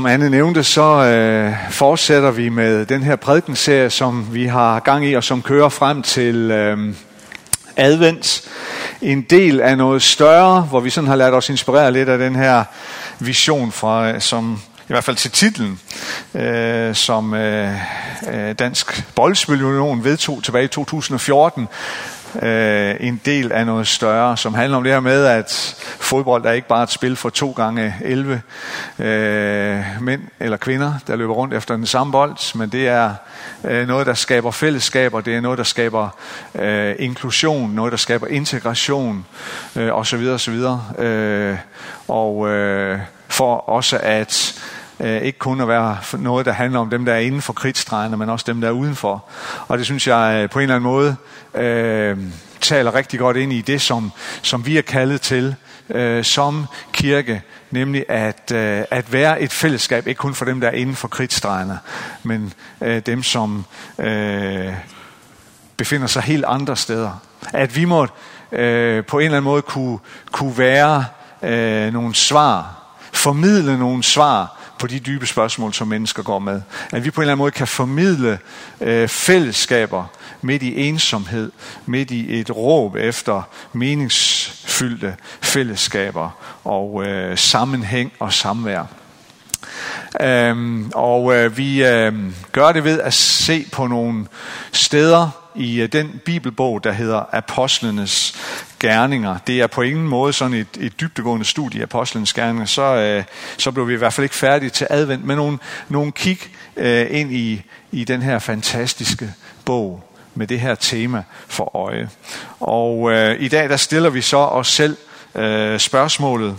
Som Anne nævnte, så øh, fortsætter vi med den her prædikenserie, som vi har gang i, og som kører frem til øh, advent. En del af noget større, hvor vi sådan har ladet os inspirere lidt af den her vision, fra, øh, som i hvert fald til titlen, øh, som øh, øh Dansk Boldspilunion vedtog tilbage i 2014, øh, en del af noget større, som handler om det her med, at fodbold er ikke bare et spil for to gange 11 øh, mænd eller kvinder, der løber rundt efter den samme bold, men det er øh, noget, der skaber fællesskaber, det er noget, der skaber øh, inklusion, noget, der skaber integration øh, osv. osv. Øh, og øh, for også at Øh, ikke kun at være noget, der handler om dem, der er inden for kridtstregerne, men også dem, der er udenfor. Og det synes jeg øh, på en eller anden måde øh, taler rigtig godt ind i det, som, som vi er kaldet til øh, som kirke, nemlig at, øh, at være et fællesskab, ikke kun for dem, der er inden for kridtstregerne, men øh, dem, som øh, befinder sig helt andre steder. At vi må øh, på en eller anden måde kunne, kunne være øh, nogle svar, formidle nogle svar på de dybe spørgsmål, som mennesker går med. At vi på en eller anden måde kan formidle øh, fællesskaber midt i ensomhed, midt i et råb efter meningsfyldte fællesskaber og øh, sammenhæng og samvær. Øhm, og øh, vi øh, gør det ved at se på nogle steder i øh, den bibelbog, der hedder Apostlenes Gerninger. Det er på ingen måde sådan et, et dybdegående studie af Apostlenes Gerninger. Så, øh, så blev vi i hvert fald ikke færdige til advent med nogle, nogle kig øh, ind i, i den her fantastiske bog med det her tema for øje. Og øh, i dag der stiller vi så os selv øh, spørgsmålet,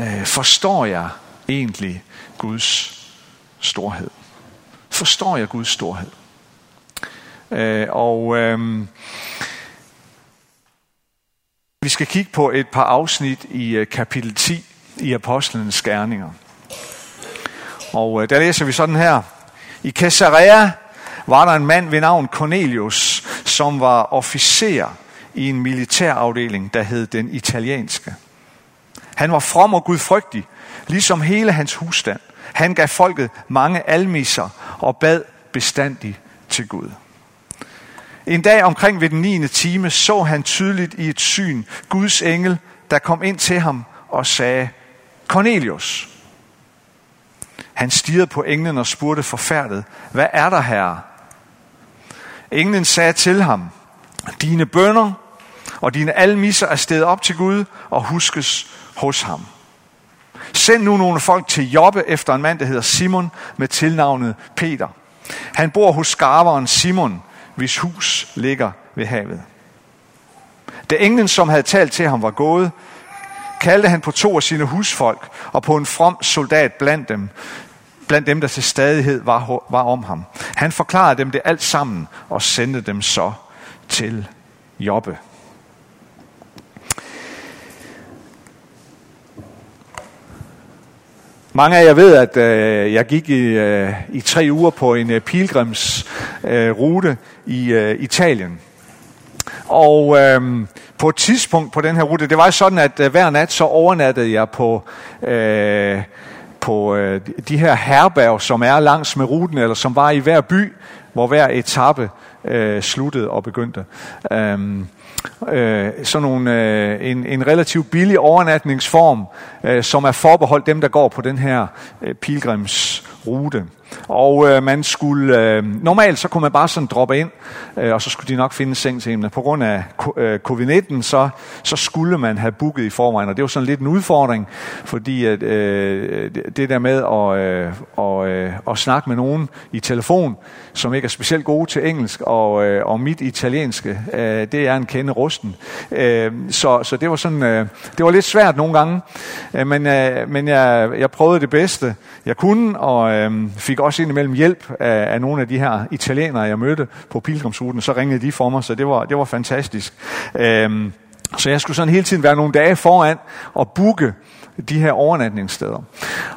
øh, forstår jeg egentlig Guds storhed? Forstår jeg Guds storhed? Øh, og øh, skal kigge på et par afsnit i øh, kapitel 10 i Apostlenes Gerninger. Og øh, der læser vi sådan her. I Caesarea var der en mand ved navn Cornelius, som var officer i en militærafdeling, der hed den italienske. Han var from og gudfrygtig, ligesom hele hans husstand. Han gav folket mange almiser og bad bestandig til Gud. En dag omkring ved den 9. time så han tydeligt i et syn Guds engel, der kom ind til ham og sagde, Cornelius. Han stirrede på englen og spurgte forfærdet, hvad er der herre? Englen sagde til ham, dine bønder og dine almisser er stedet op til Gud og huskes hos ham. Send nu nogle folk til Jobbe efter en mand, der hedder Simon med tilnavnet Peter. Han bor hos skarveren Simon, hvis hus ligger ved havet. Da englen, som havde talt til ham, var gået, kaldte han på to af sine husfolk og på en from soldat blandt dem, blandt dem, der til stadighed var, var om ham. Han forklarede dem det alt sammen og sendte dem så til Jobbe. Mange af jer ved, at øh, jeg gik i, øh, i tre uger på en øh, pilgrimsrute øh, i øh, Italien. Og øh, på et tidspunkt på den her rute, det var sådan, at øh, hver nat så overnattede jeg på, øh, på øh, de her herberg, som er langs med ruten, eller som var i hver by, hvor hver etape øh, sluttede og begyndte. Øh, øh, sådan nogle, øh, en, en relativt billig overnatningsform, øh, som er forbeholdt dem, der går på den her øh, pilgrimsrute. Og øh, man skulle, øh, normalt så kunne man bare sådan droppe ind, øh, og så skulle de nok finde en seng til hende. På grund af øh, covid-19, så, så skulle man have booket i forvejen, og det var sådan lidt en udfordring, fordi at, øh, det der med at, øh, og, øh, at snakke med nogen i telefon, som ikke er specielt gode til engelsk, og, øh, og mit italienske, øh, det er en kende rusten. Øh, så, så det var sådan, øh, det var lidt svært nogle gange, øh, men, øh, men jeg, jeg prøvede det bedste, jeg kunne, og øh, fik fik også indimellem hjælp af, af nogle af de her italienere, jeg mødte på pilgrimsruten. Så ringede de for mig, så det var, det var fantastisk. Øhm, så jeg skulle sådan hele tiden være nogle dage foran og booke de her overnatningssteder.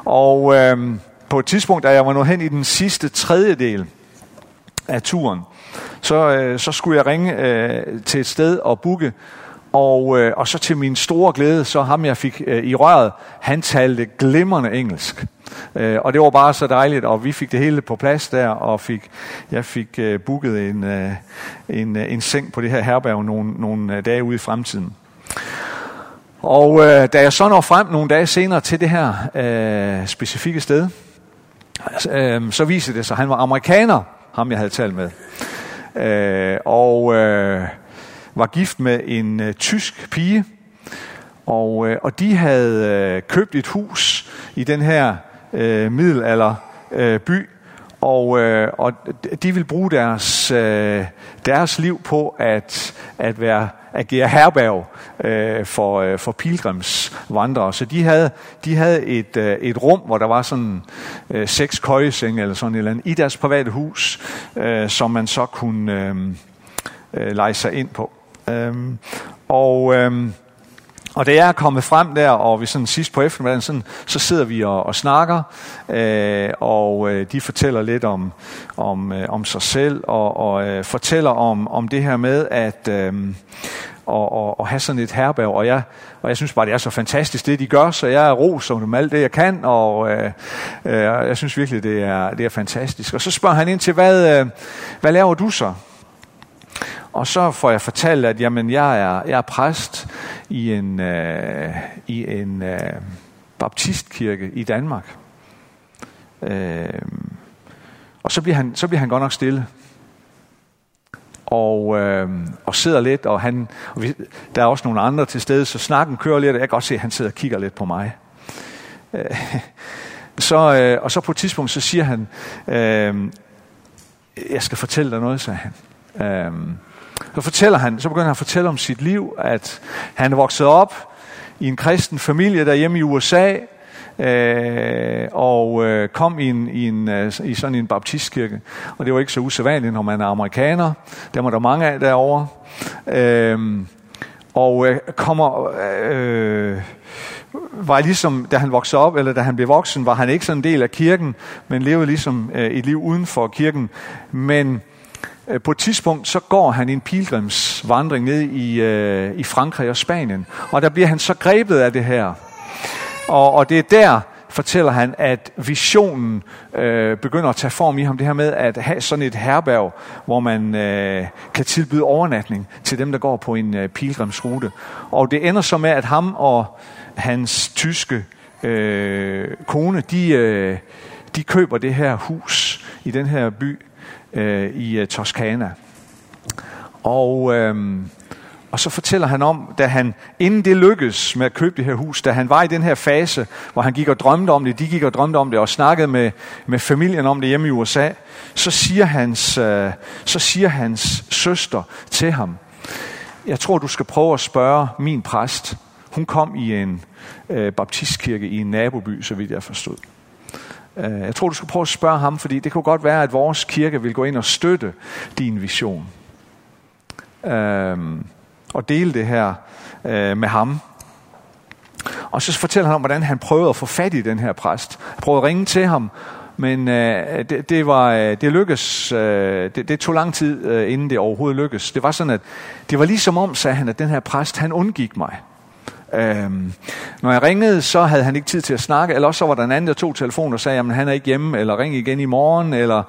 Og øhm, på et tidspunkt, da jeg var nået hen i den sidste tredjedel af turen, så, øh, så skulle jeg ringe øh, til et sted og booke, Og, øh, og så til min store glæde, så ham jeg fik øh, i røret, han talte glimrende engelsk. Øh, og det var bare så dejligt, og vi fik det hele på plads der, og fik, jeg fik øh, booket en, øh, en, øh, en seng på det her herberg nogle, nogle øh, dage ude i fremtiden. Og øh, da jeg så når frem nogle dage senere til det her øh, specifikke sted, øh, så viser det sig, at han var amerikaner, ham jeg havde talt med. Øh, og øh, var gift med en øh, tysk pige, og, øh, og de havde øh, købt et hus i den her øh, middelalder øh, by, og, øh, og de vil bruge deres, øh, deres liv på at, at være agere herberg øh, for, øh, for pilgrimsvandrere. Så de havde, de havde et, øh, et rum, hvor der var sådan øh, seks køjesenge eller sådan et eller andet, i deres private hus, øh, som man så kunne øh, øh, lege sig ind på. Øh, og... Øh, og da jeg er kommet frem der, og vi sådan sidst på eftermiddagen, sådan, så sidder vi og, og snakker, øh, og øh, de fortæller lidt om, om, øh, om sig selv, og, og øh, fortæller om, om det her med at øh, og, og, og have sådan et herberg. Og jeg, og jeg synes bare, det er så fantastisk, det de gør, så jeg er roser dem alt det, jeg kan, og øh, øh, jeg synes virkelig, det er, det er fantastisk. Og så spørger han ind til, hvad, øh, hvad laver du så? Og så får jeg fortalt, at jamen, jeg, er, jeg er præst i en, øh, i en øh, baptistkirke i Danmark. Øh, og så bliver, han, så bliver han godt nok stille. Og, øh, og sidder lidt, og, han, og vi, der er også nogle andre til stede, så snakken kører lidt, og jeg kan godt se, at han sidder og kigger lidt på mig. Øh, så, øh, og så på et tidspunkt, så siger han, øh, jeg skal fortælle dig noget, sagde han. Øh, så fortæller han, så begynder han at fortælle om sit liv, at han er vokset op i en kristen familie derhjemme i USA, øh, og øh, kom i, en, i, en, øh, i sådan en baptistkirke. Og det var ikke så usædvanligt, når man er amerikaner. Der var der mange af derovre. Øh, og øh, kommer... Øh, var ligesom, da han voksede op, eller da han blev voksen, var han ikke sådan en del af kirken, men levede ligesom øh, et liv uden for kirken. Men Øh, på et tidspunkt så går han en pilgrimsvandring ned i, øh, i Frankrig og Spanien, og der bliver han så grebet af det her. Og, og det er der, fortæller han, at visionen øh, begynder at tage form i ham. Det her med at have sådan et herberg, hvor man øh, kan tilbyde overnatning til dem, der går på en øh, pilgrimsrute. Og det ender så med, at ham og hans tyske øh, kone, de, øh, de køber det her hus i den her by, øh, i øh, uh, Toskana. Og, øh, og så fortæller han om, da han, inden det lykkedes med at købe det her hus, da han var i den her fase, hvor han gik og drømte om det, de gik og drømte om det, og snakkede med, med familien om det hjemme i USA, så siger, hans, øh, så siger hans søster til ham, jeg tror, du skal prøve at spørge min præst. Hun kom i en øh, baptistkirke i en naboby, så vidt jeg forstod. Øh, jeg tror, du skal prøve at spørge ham, fordi det kunne godt være, at vores kirke vil gå ind og støtte din vision. Øhm, og dele det her øh, med ham. Og så fortæller han om, hvordan han prøvede at få fat i den her præst. Han prøvede at ringe til ham, men øh, det, det, var, øh, det lykkedes, øh, det, det tog lang tid, øh, inden det overhovedet lykkedes. Det var sådan, at det var ligesom om, sagde han, at den her præst, han undgik mig. Øhm, når jeg ringede, så havde han ikke tid til at snakke, eller også så var der en anden, der tog telefonen og sagde, at han er ikke hjemme, eller ring igen i morgen, eller,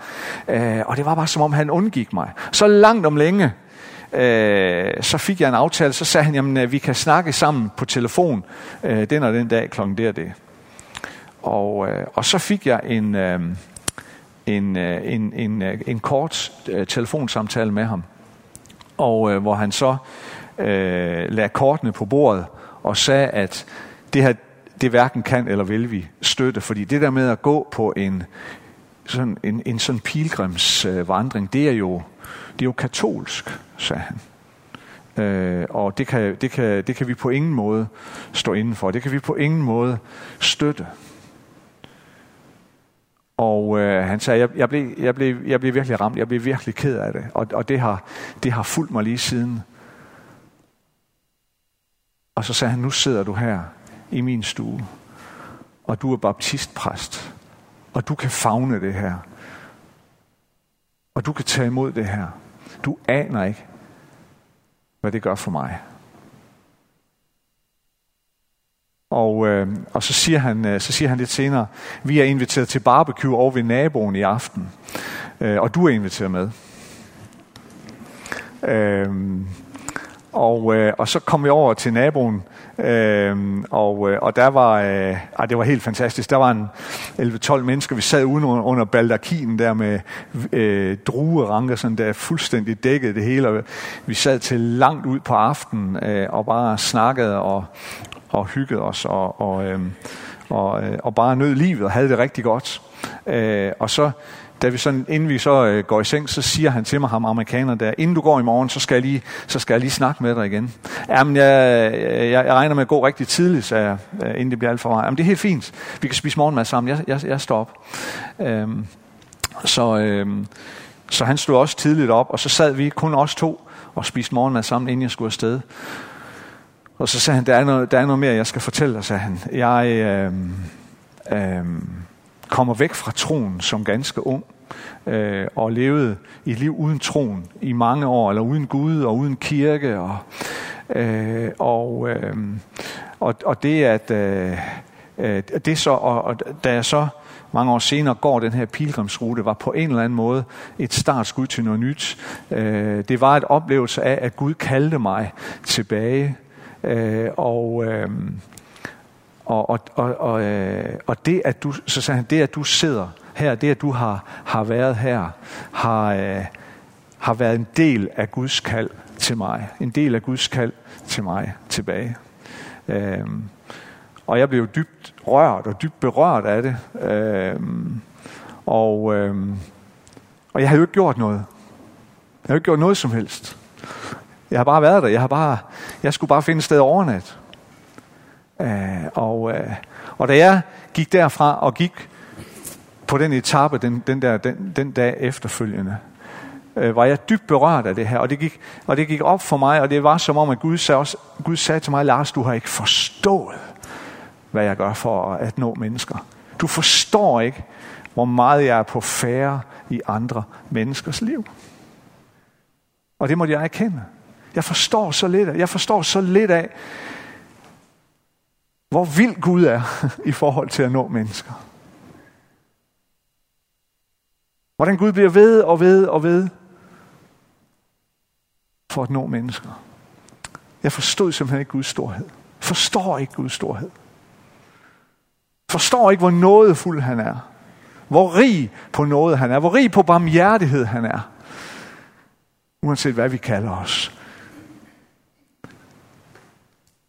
øh, og det var bare som om, han undgik mig. Så langt om længe, øh, så fik jeg en aftale, så sagde han, jamen øh, vi kan snakke sammen på telefon øh, den og den dag klokken der og det. Og, øh, og så fik jeg en, øh, en, øh, en, en, øh, en kort øh, telefonsamtale med ham, og øh, hvor han så øh, lagde kortene på bordet, og sagde, at det her, det hverken kan eller vil vi støtte, fordi det der med at gå på en sådan, en, en sådan pilgrimsvandring, det er jo, det er jo katolsk, sagde han. Øh, og det kan, det, kan, det kan vi på ingen måde stå inden for. Det kan vi på ingen måde støtte. Og øh, han sagde, jeg, jeg, blev, jeg, blev, jeg blev virkelig ramt, jeg blev virkelig ked af det. Og, og det, har, det har fulgt mig lige siden. Og så sagde han, nu sidder du her i min stue, og du er baptistpræst, og du kan fagne det her. Og du kan tage imod det her. Du aner ikke, hvad det gør for mig. Og, øh, og så, siger han, øh, så siger han lidt senere, vi er inviteret til barbecue over ved naboen i aften, øh, og du er inviteret med. Øh, og, øh, og så kom vi over til naboen, øh, og, øh, og der var, øh, ah, det var helt fantastisk. Der var en 11-12 mennesker, vi sad uden under, under baldakinen der med øh, drueranker, sådan der fuldstændig dækkede det hele. Og vi sad til langt ud på aftenen øh, og bare snakkede og, og hyggede os og, og, øh, og, øh, og bare nød livet og havde det rigtig godt. Øh, og så da vi sådan, inden vi så øh, går i seng, så siger han til mig, ham amerikaner der, inden du går i morgen, så skal jeg lige, så skal jeg lige snakke med dig igen. Jamen, jeg, øh, jeg, jeg regner med at gå rigtig tidligt, så jeg, øh, inden det bliver alt for meget. Jamen, det er helt fint. Vi kan spise morgenmad sammen. Jeg, jeg, jeg står op. Øhm, så, øhm, så han stod også tidligt op, og så sad vi kun os to og spiste morgenmad sammen, inden jeg skulle afsted. Og så sagde han, der er noget, der er noget mere, jeg skal fortælle dig, sagde han. Jeg, øhm, øhm, kommer væk fra troen som ganske ung, øh, og levede et liv uden troen i mange år, eller uden Gud og uden kirke. Og, øh, og, øh, og, og det at øh, øh det så, og, og da jeg så mange år senere går den her pilgrimsrute, var på en eller anden måde et startskud til noget nyt. Øh, det var et oplevelse af, at Gud kaldte mig tilbage. Øh, og, øh, og, og, og, og, øh, og det, at du, så sagde han, det, at du sidder her, det, at du har, har været her, har, øh, har været en del af Guds kald til mig. En del af Guds kald til mig tilbage. Øhm, og jeg blev dybt rørt og dybt berørt af det. Øhm, og, øhm, og jeg havde jo ikke gjort noget. Jeg har ikke gjort noget som helst. Jeg har bare været der. Jeg, har bare, jeg skulle bare finde et sted overnat. Øh, og, øh, og da jeg gik derfra og gik på den etape, den, den, der, den, den dag efterfølgende, øh, var jeg dybt berørt af det her. Og det, gik, og det gik op for mig, og det var som om, at Gud sagde, også, Gud sagde til mig, Lars, du har ikke forstået, hvad jeg gør for at nå mennesker. Du forstår ikke, hvor meget jeg er på færre i andre menneskers liv. Og det måtte jeg erkende. Jeg forstår så lidt af, jeg forstår så lidt af, hvor vild Gud er i forhold til at nå mennesker. Hvordan Gud bliver ved og ved og ved for at nå mennesker. Jeg forstod simpelthen ikke Guds storhed. Forstår ikke Guds storhed. Forstår ikke, hvor nådefuld han er. Hvor rig på noget han er. Hvor rig på barmhjertighed han er. Uanset hvad vi kalder os.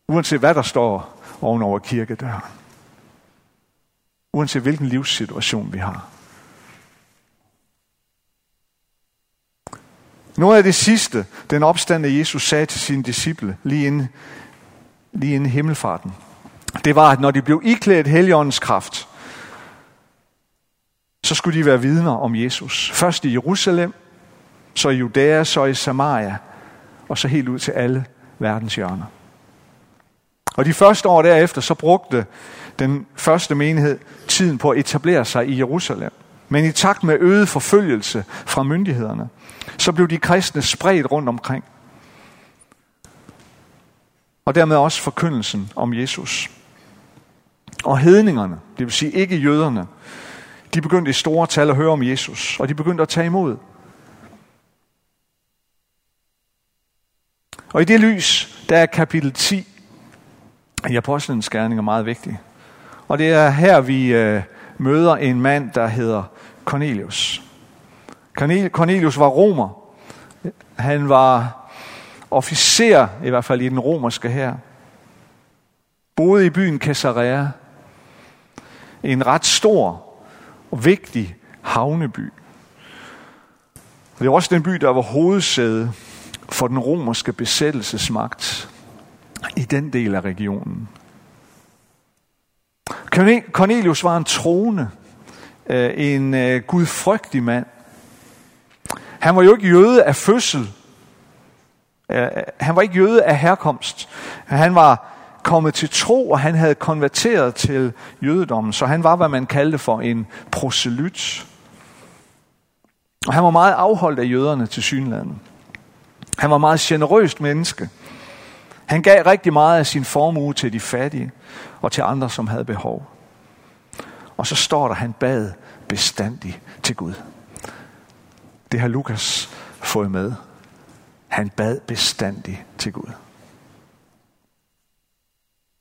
Uanset hvad der står ovenover kirkedøren. Uanset hvilken livssituation vi har. Noget af det sidste, den opstande Jesus sagde til sine disciple, lige inden, lige inden himmelfarten, det var, at når de blev iklædt heligåndens kraft, så skulle de være vidner om Jesus. Først i Jerusalem, så i Judæa, så i Samaria, og så helt ud til alle verdens hjørner. Og de første år derefter, så brugte den første menighed tiden på at etablere sig i Jerusalem. Men i takt med øget forfølgelse fra myndighederne, så blev de kristne spredt rundt omkring. Og dermed også forkyndelsen om Jesus. Og hedningerne, det vil sige ikke jøderne, de begyndte i store tal at høre om Jesus, og de begyndte at tage imod. Og i det lys, der er kapitel 10 i Apostlenes Gerninger meget vigtig. Og det er her, vi øh, møder en mand, der hedder Cornelius. Cornelius var romer. Han var officer, i hvert fald i den romerske her. Boede i byen Caesarea. En ret stor og vigtig havneby. Det var også den by, der var hovedsæde for den romerske besættelsesmagt i den del af regionen. Cornelius var en troende, øh, en øh, gudfrygtig mand. Han var jo ikke jøde af fødsel. Øh, han var ikke jøde af herkomst. Han var kommet til tro, og han havde konverteret til jødedommen, så han var, hvad man kaldte for en proselyt. Og han var meget afholdt af jøderne til synlandet. Han var meget generøst menneske han gav rigtig meget af sin formue til de fattige og til andre, som havde behov. Og så står der, han bad bestandig til Gud. Det har Lukas fået med. Han bad bestandig til Gud.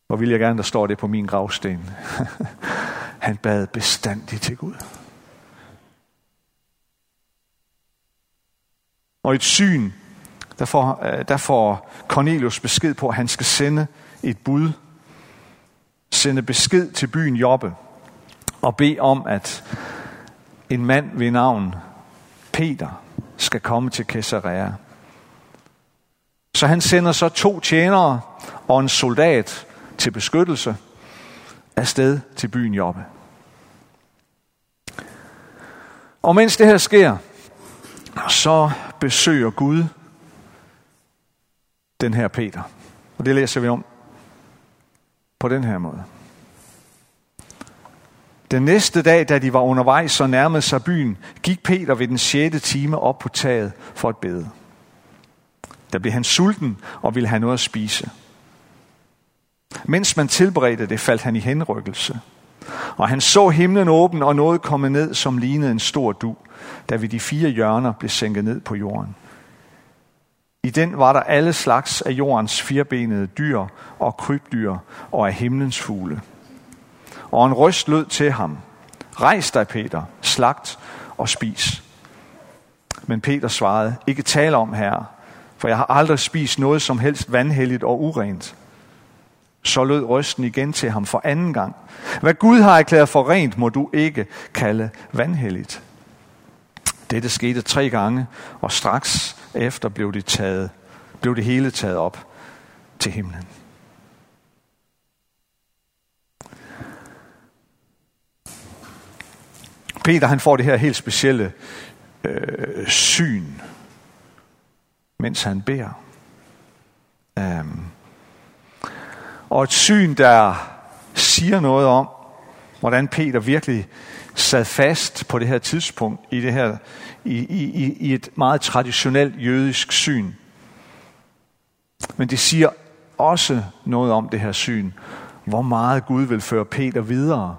Hvor vil jeg gerne, der står det på min gravsten. han bad bestandig til Gud. Og et syn, der får, øh, der får Cornelius besked på, at han skal sende et bud. Sende besked til byen Jobbe. Og bede om, at en mand ved navn Peter skal komme til Caesarea. Så han sender så to tjenere og en soldat til beskyttelse afsted til byen Jobbe. Og mens det her sker, så besøger Gud den her Peter. Og det læser vi om på den her måde. Den næste dag, da de var undervejs og nærmede sig byen, gik Peter ved den sjette time op på taget for at bede. Der blev han sulten og ville have noget at spise. Mens man tilberedte det, faldt han i henrykkelse. Og han så himlen åben og noget komme ned, som lignede en stor du, da vi de fire hjørner blev sænket ned på jorden. I den var der alle slags af jordens firbenede dyr og krybdyr og af himlens fugle. Og en røst lød til ham. Rejs dig, Peter, slagt og spis. Men Peter svarede, ikke tale om, herre, for jeg har aldrig spist noget som helst vandhelligt og urent. Så lød røsten igen til ham for anden gang. Hvad Gud har erklæret for rent, må du ikke kalde vandhelligt. Dette skete tre gange, og straks efter blev det, taget, blev det hele taget op til himlen. Peter han får det her helt specielle øh, syn, mens han beder. Um, og et syn, der siger noget om, hvordan Peter virkelig sad fast på det her tidspunkt i, det her, i, i, i et meget traditionelt jødisk syn. Men det siger også noget om det her syn, hvor meget Gud vil føre Peter videre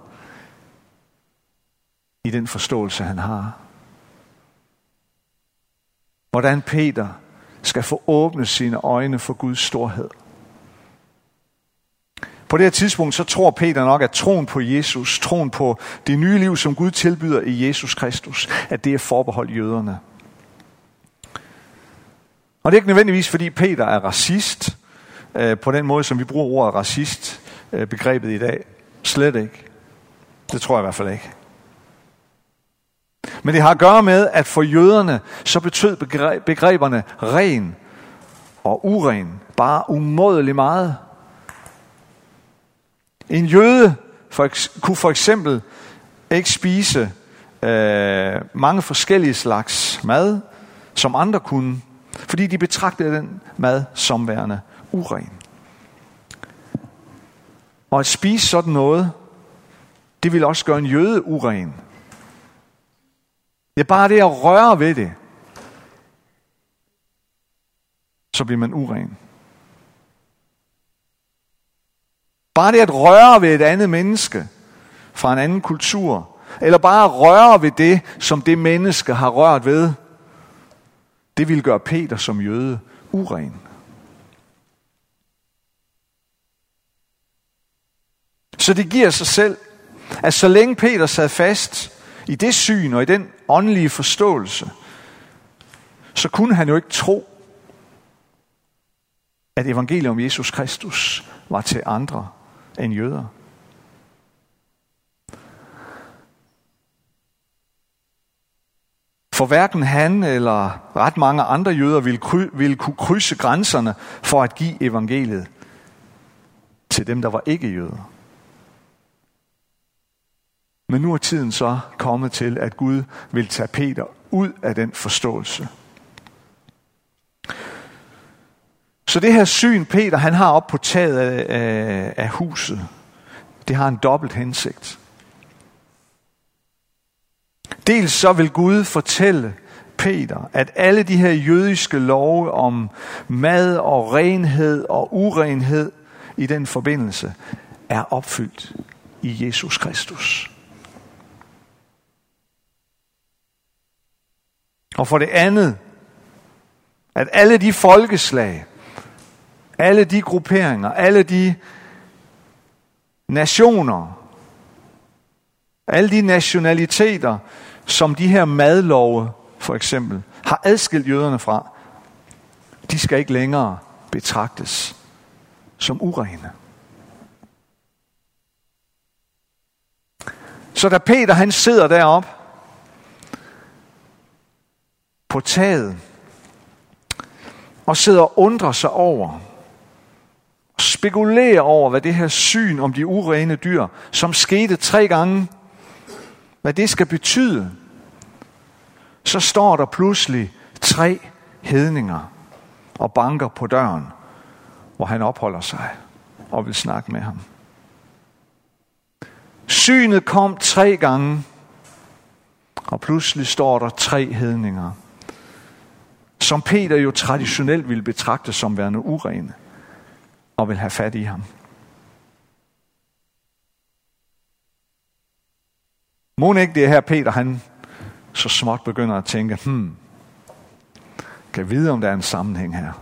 i den forståelse, han har. Hvordan Peter skal få åbnet sine øjne for Guds storhed. På det her tidspunkt, så tror Peter nok, at troen på Jesus, troen på det nye liv, som Gud tilbyder i Jesus Kristus, at det er forbeholdt jøderne. Og det er ikke nødvendigvis, fordi Peter er racist, øh, på den måde, som vi bruger ordet racist, øh, begrebet i dag. Slet ikke. Det tror jeg i hvert fald ikke. Men det har at gøre med, at for jøderne, så betød begreberne ren og uren bare umådelig meget. En jøde for, kunne for eksempel ikke spise øh, mange forskellige slags mad, som andre kunne, fordi de betragtede den mad som værende uren. Og at spise sådan noget, det vil også gøre en jøde uren. Ja, bare det at røre ved det, så bliver man uren. Bare det at røre ved et andet menneske fra en anden kultur, eller bare røre ved det, som det menneske har rørt ved, det vil gøre Peter som jøde uren. Så det giver sig selv, at så længe Peter sad fast i det syn og i den åndelige forståelse, så kunne han jo ikke tro, at evangeliet om Jesus Kristus var til andre end jøder. For hverken han eller ret mange andre jøder ville, kry, ville kunne krydse grænserne for at give evangeliet til dem, der var ikke jøder. Men nu er tiden så kommet til, at Gud vil tage Peter ud af den forståelse. Så det her syn, Peter han har op på taget af, af huset, det har en dobbelt hensigt. Dels så vil Gud fortælle Peter, at alle de her jødiske love om mad og renhed og urenhed i den forbindelse er opfyldt i Jesus Kristus. Og for det andet, at alle de folkeslag, alle de grupperinger, alle de nationer, alle de nationaliteter, som de her madlove for eksempel har adskilt jøderne fra, de skal ikke længere betragtes som urene. Så da Peter han sidder derop på taget og sidder og undrer sig over, spekulere over, hvad det her syn om de urene dyr, som skete tre gange, hvad det skal betyde, så står der pludselig tre hedninger og banker på døren, hvor han opholder sig og vil snakke med ham. Synet kom tre gange, og pludselig står der tre hedninger, som Peter jo traditionelt ville betragte som værende urene, og vil have fat i ham. Må ikke det her Peter, han så småt begynder at tænke, hmm, kan jeg vide, om der er en sammenhæng her?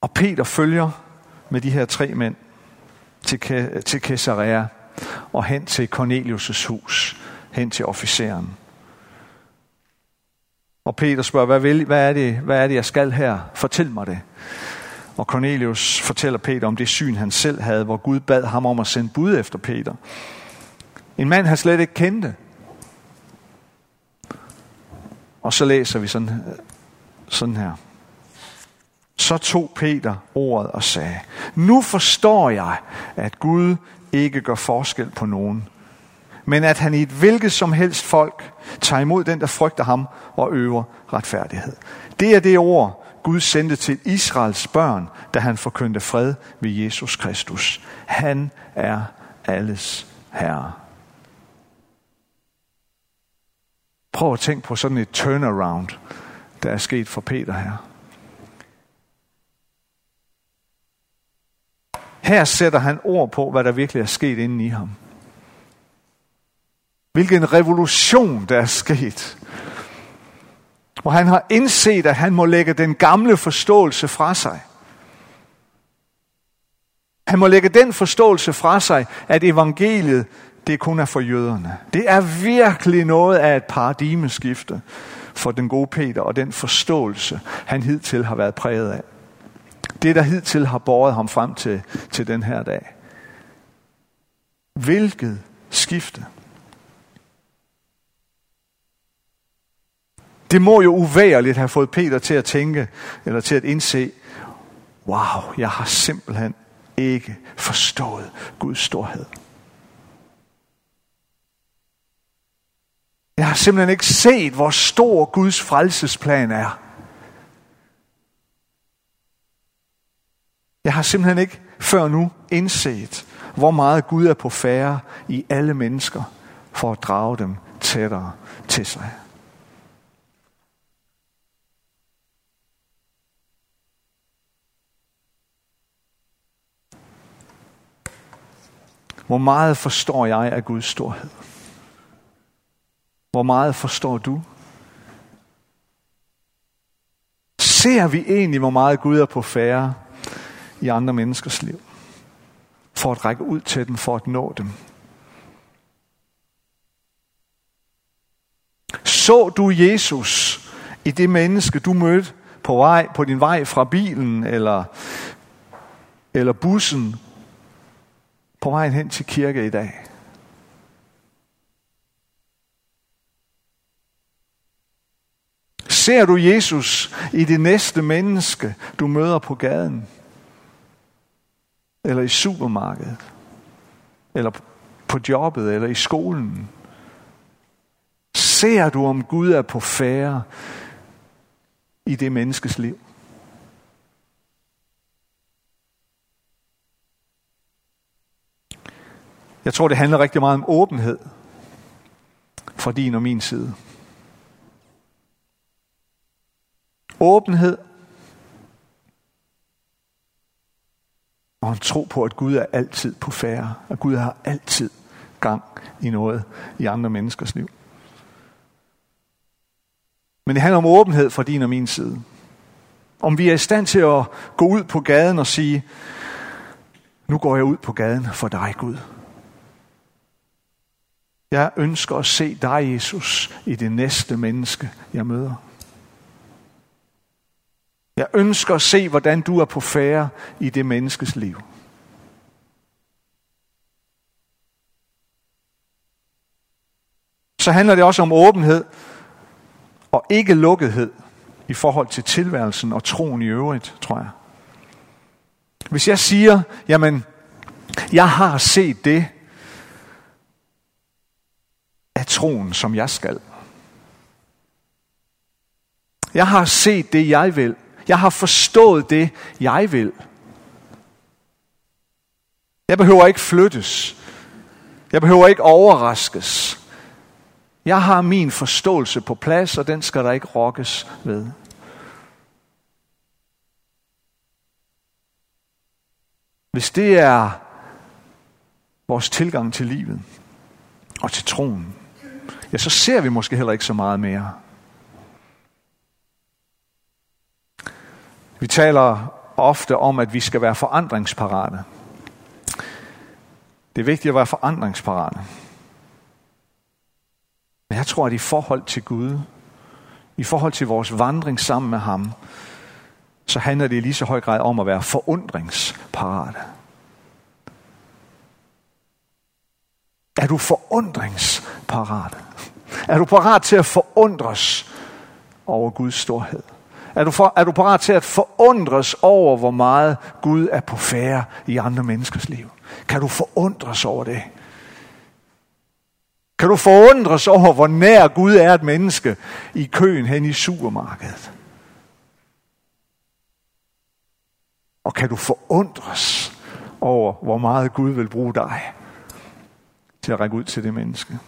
Og Peter følger med de her tre mænd til, til Caesarea og hen til Cornelius' hus, hen til officeren. Og Peter spørger, hvad, vil, hvad, er det, hvad er det, jeg skal her? Fortæl mig det. Og Cornelius fortæller Peter om det syn, han selv havde, hvor Gud bad ham om at sende bud efter Peter. En mand, han slet ikke kendte. Og så læser vi sådan, sådan her. Så tog Peter ordet og sagde, nu forstår jeg, at Gud ikke gør forskel på nogen, men at han i et hvilket som helst folk tager imod den, der frygter ham og øver retfærdighed. Det er det ord, Gud sendte til Israels børn, da han forkyndte fred ved Jesus Kristus. Han er alles herre. Prøv at tænke på sådan et turnaround, der er sket for Peter her. Her sætter han ord på, hvad der virkelig er sket inde i ham. Hvilken revolution der er sket. Hvor han har indset, at han må lægge den gamle forståelse fra sig. Han må lægge den forståelse fra sig, at evangeliet, det kun er for jøderne. Det er virkelig noget af et paradigmeskifte for den gode Peter og den forståelse, han hidtil har været præget af. Det, der hidtil har båret ham frem til, til den her dag. Hvilket skifte. Det må jo uværligt have fået Peter til at tænke, eller til at indse, wow, jeg har simpelthen ikke forstået Guds storhed. Jeg har simpelthen ikke set, hvor stor Guds frelsesplan er. Jeg har simpelthen ikke før nu indset, hvor meget Gud er på færre i alle mennesker, for at drage dem tættere til sig. Hvor meget forstår jeg af Guds storhed? Hvor meget forstår du? Ser vi egentlig, hvor meget Gud er på færre i andre menneskers liv? For at række ud til dem, for at nå dem. Så du Jesus i det menneske, du mødte på, vej, på din vej fra bilen eller, eller bussen på vejen hen til kirke i dag. Ser du Jesus i det næste menneske, du møder på gaden? Eller i supermarkedet? Eller på jobbet? Eller i skolen? Ser du, om Gud er på færre i det menneskes liv? Jeg tror, det handler rigtig meget om åbenhed fra din og min side. Åbenhed og en tro på, at Gud er altid på færre, at Gud har altid gang i noget i andre menneskers liv. Men det handler om åbenhed fra din og min side. Om vi er i stand til at gå ud på gaden og sige, nu går jeg ud på gaden for dig, Gud. Jeg ønsker at se dig, Jesus, i det næste menneske, jeg møder. Jeg ønsker at se, hvordan du er på færre i det menneskes liv. Så handler det også om åbenhed og ikke lukkethed i forhold til tilværelsen og troen i øvrigt, tror jeg. Hvis jeg siger, jamen, jeg har set det af troen, som jeg skal. Jeg har set det, jeg vil. Jeg har forstået det, jeg vil. Jeg behøver ikke flyttes. Jeg behøver ikke overraskes. Jeg har min forståelse på plads, og den skal der ikke rokkes ved. Hvis det er vores tilgang til livet og til troen, ja, så ser vi måske heller ikke så meget mere. Vi taler ofte om, at vi skal være forandringsparate. Det er vigtigt at være forandringsparate. Men jeg tror, at i forhold til Gud, i forhold til vores vandring sammen med ham, så handler det i lige så høj grad om at være forundringsparate. Er du forundringsparat? Er du parat til at forundres over Guds storhed? Er du, for, er du parat til at forundres over, hvor meget Gud er på færre i andre menneskers liv? Kan du forundres over det? Kan du forundres over, hvor nær Gud er et menneske i køen hen i supermarkedet? Og kan du forundres over, hvor meget Gud vil bruge dig til at række ud til det menneske?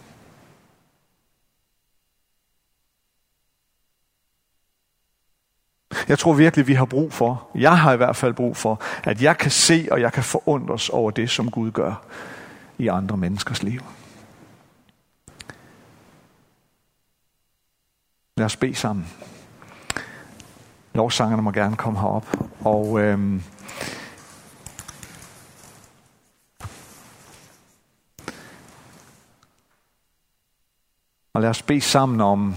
Jeg tror virkelig, vi har brug for, jeg har i hvert fald brug for, at jeg kan se og jeg kan forundres over det, som Gud gør i andre menneskers liv. Lad os bede sammen. Lovsangerne må gerne komme herop. Og øhm, og lad os bede sammen om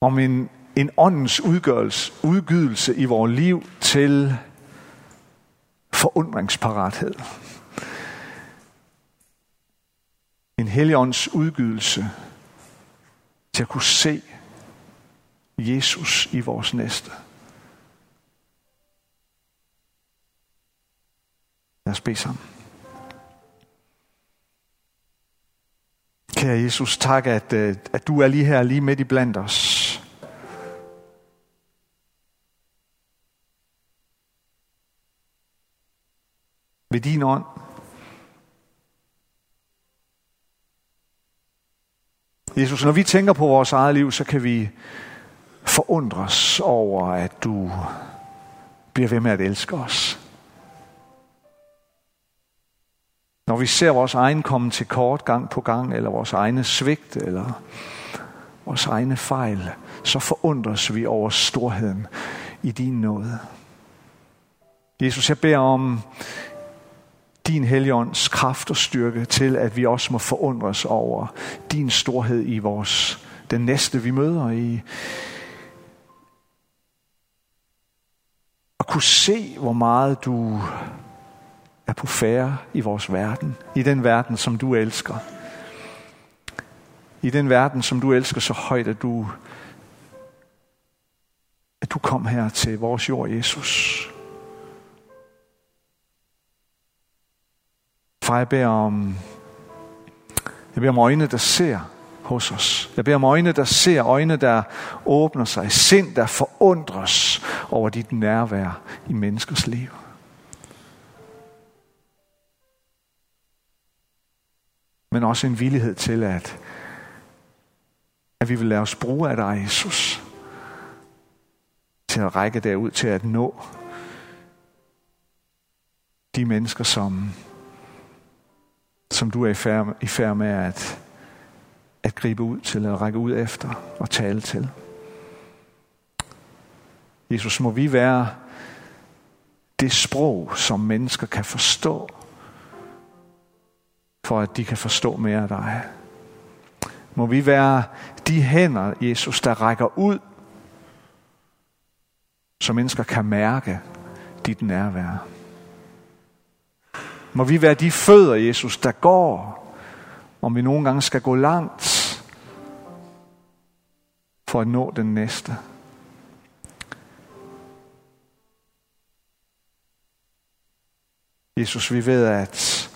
om en, en åndens udgørelse, udgydelse i vores liv til forundringsparathed. En helligånds udgydelse til at kunne se Jesus i vores næste. Lad os bede sammen. Kære Jesus, tak, at, øh, at du er lige her, lige midt i blandt os. Ved din ånd. Jesus, når vi tænker på vores eget liv, så kan vi forundres over, at du bliver ved med at elske os. Når vi ser vores egen komme til kort gang på gang, eller vores egne svigt, eller vores egne fejl, så forundres vi over storheden i din nåde. Jesus, jeg beder om din heligånds kraft og styrke til, at vi også må forundres over din storhed i vores, den næste vi møder i. At kunne se, hvor meget du er på færre i vores verden. I den verden, som du elsker. I den verden, som du elsker så højt, at du, at du kom her til vores jord, Jesus. Far, jeg beder om, jeg beder om øjne, der ser hos os. Jeg beder om øjne, der ser, øjne, der åbner sig, sind, der forundres over dit nærvær i menneskers liv. Men også en villighed til, at, at vi vil lade os bruge af dig, Jesus, til at række derud til at nå de mennesker, som som du er i færd, i færd med at, at gribe ud til, at række ud efter og tale til. Jesus, må vi være det sprog, som mennesker kan forstå, for at de kan forstå mere af dig. Må vi være de hænder, Jesus, der rækker ud, så mennesker kan mærke dit nærvær. Må vi være de fødder, Jesus, der går, om vi nogle gange skal gå langt for at nå den næste. Jesus, vi ved, at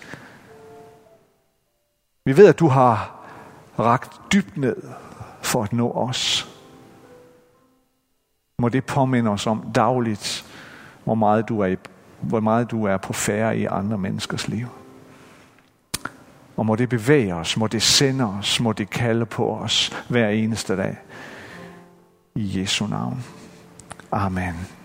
vi ved, at du har ragt dybt ned for at nå os. Må det påminde os om dagligt, hvor meget du er, i, hvor meget du er på færre i andre menneskers liv. Og må det bevæge os, må det sende os, må det kalde på os hver eneste dag. I Jesu navn. Amen.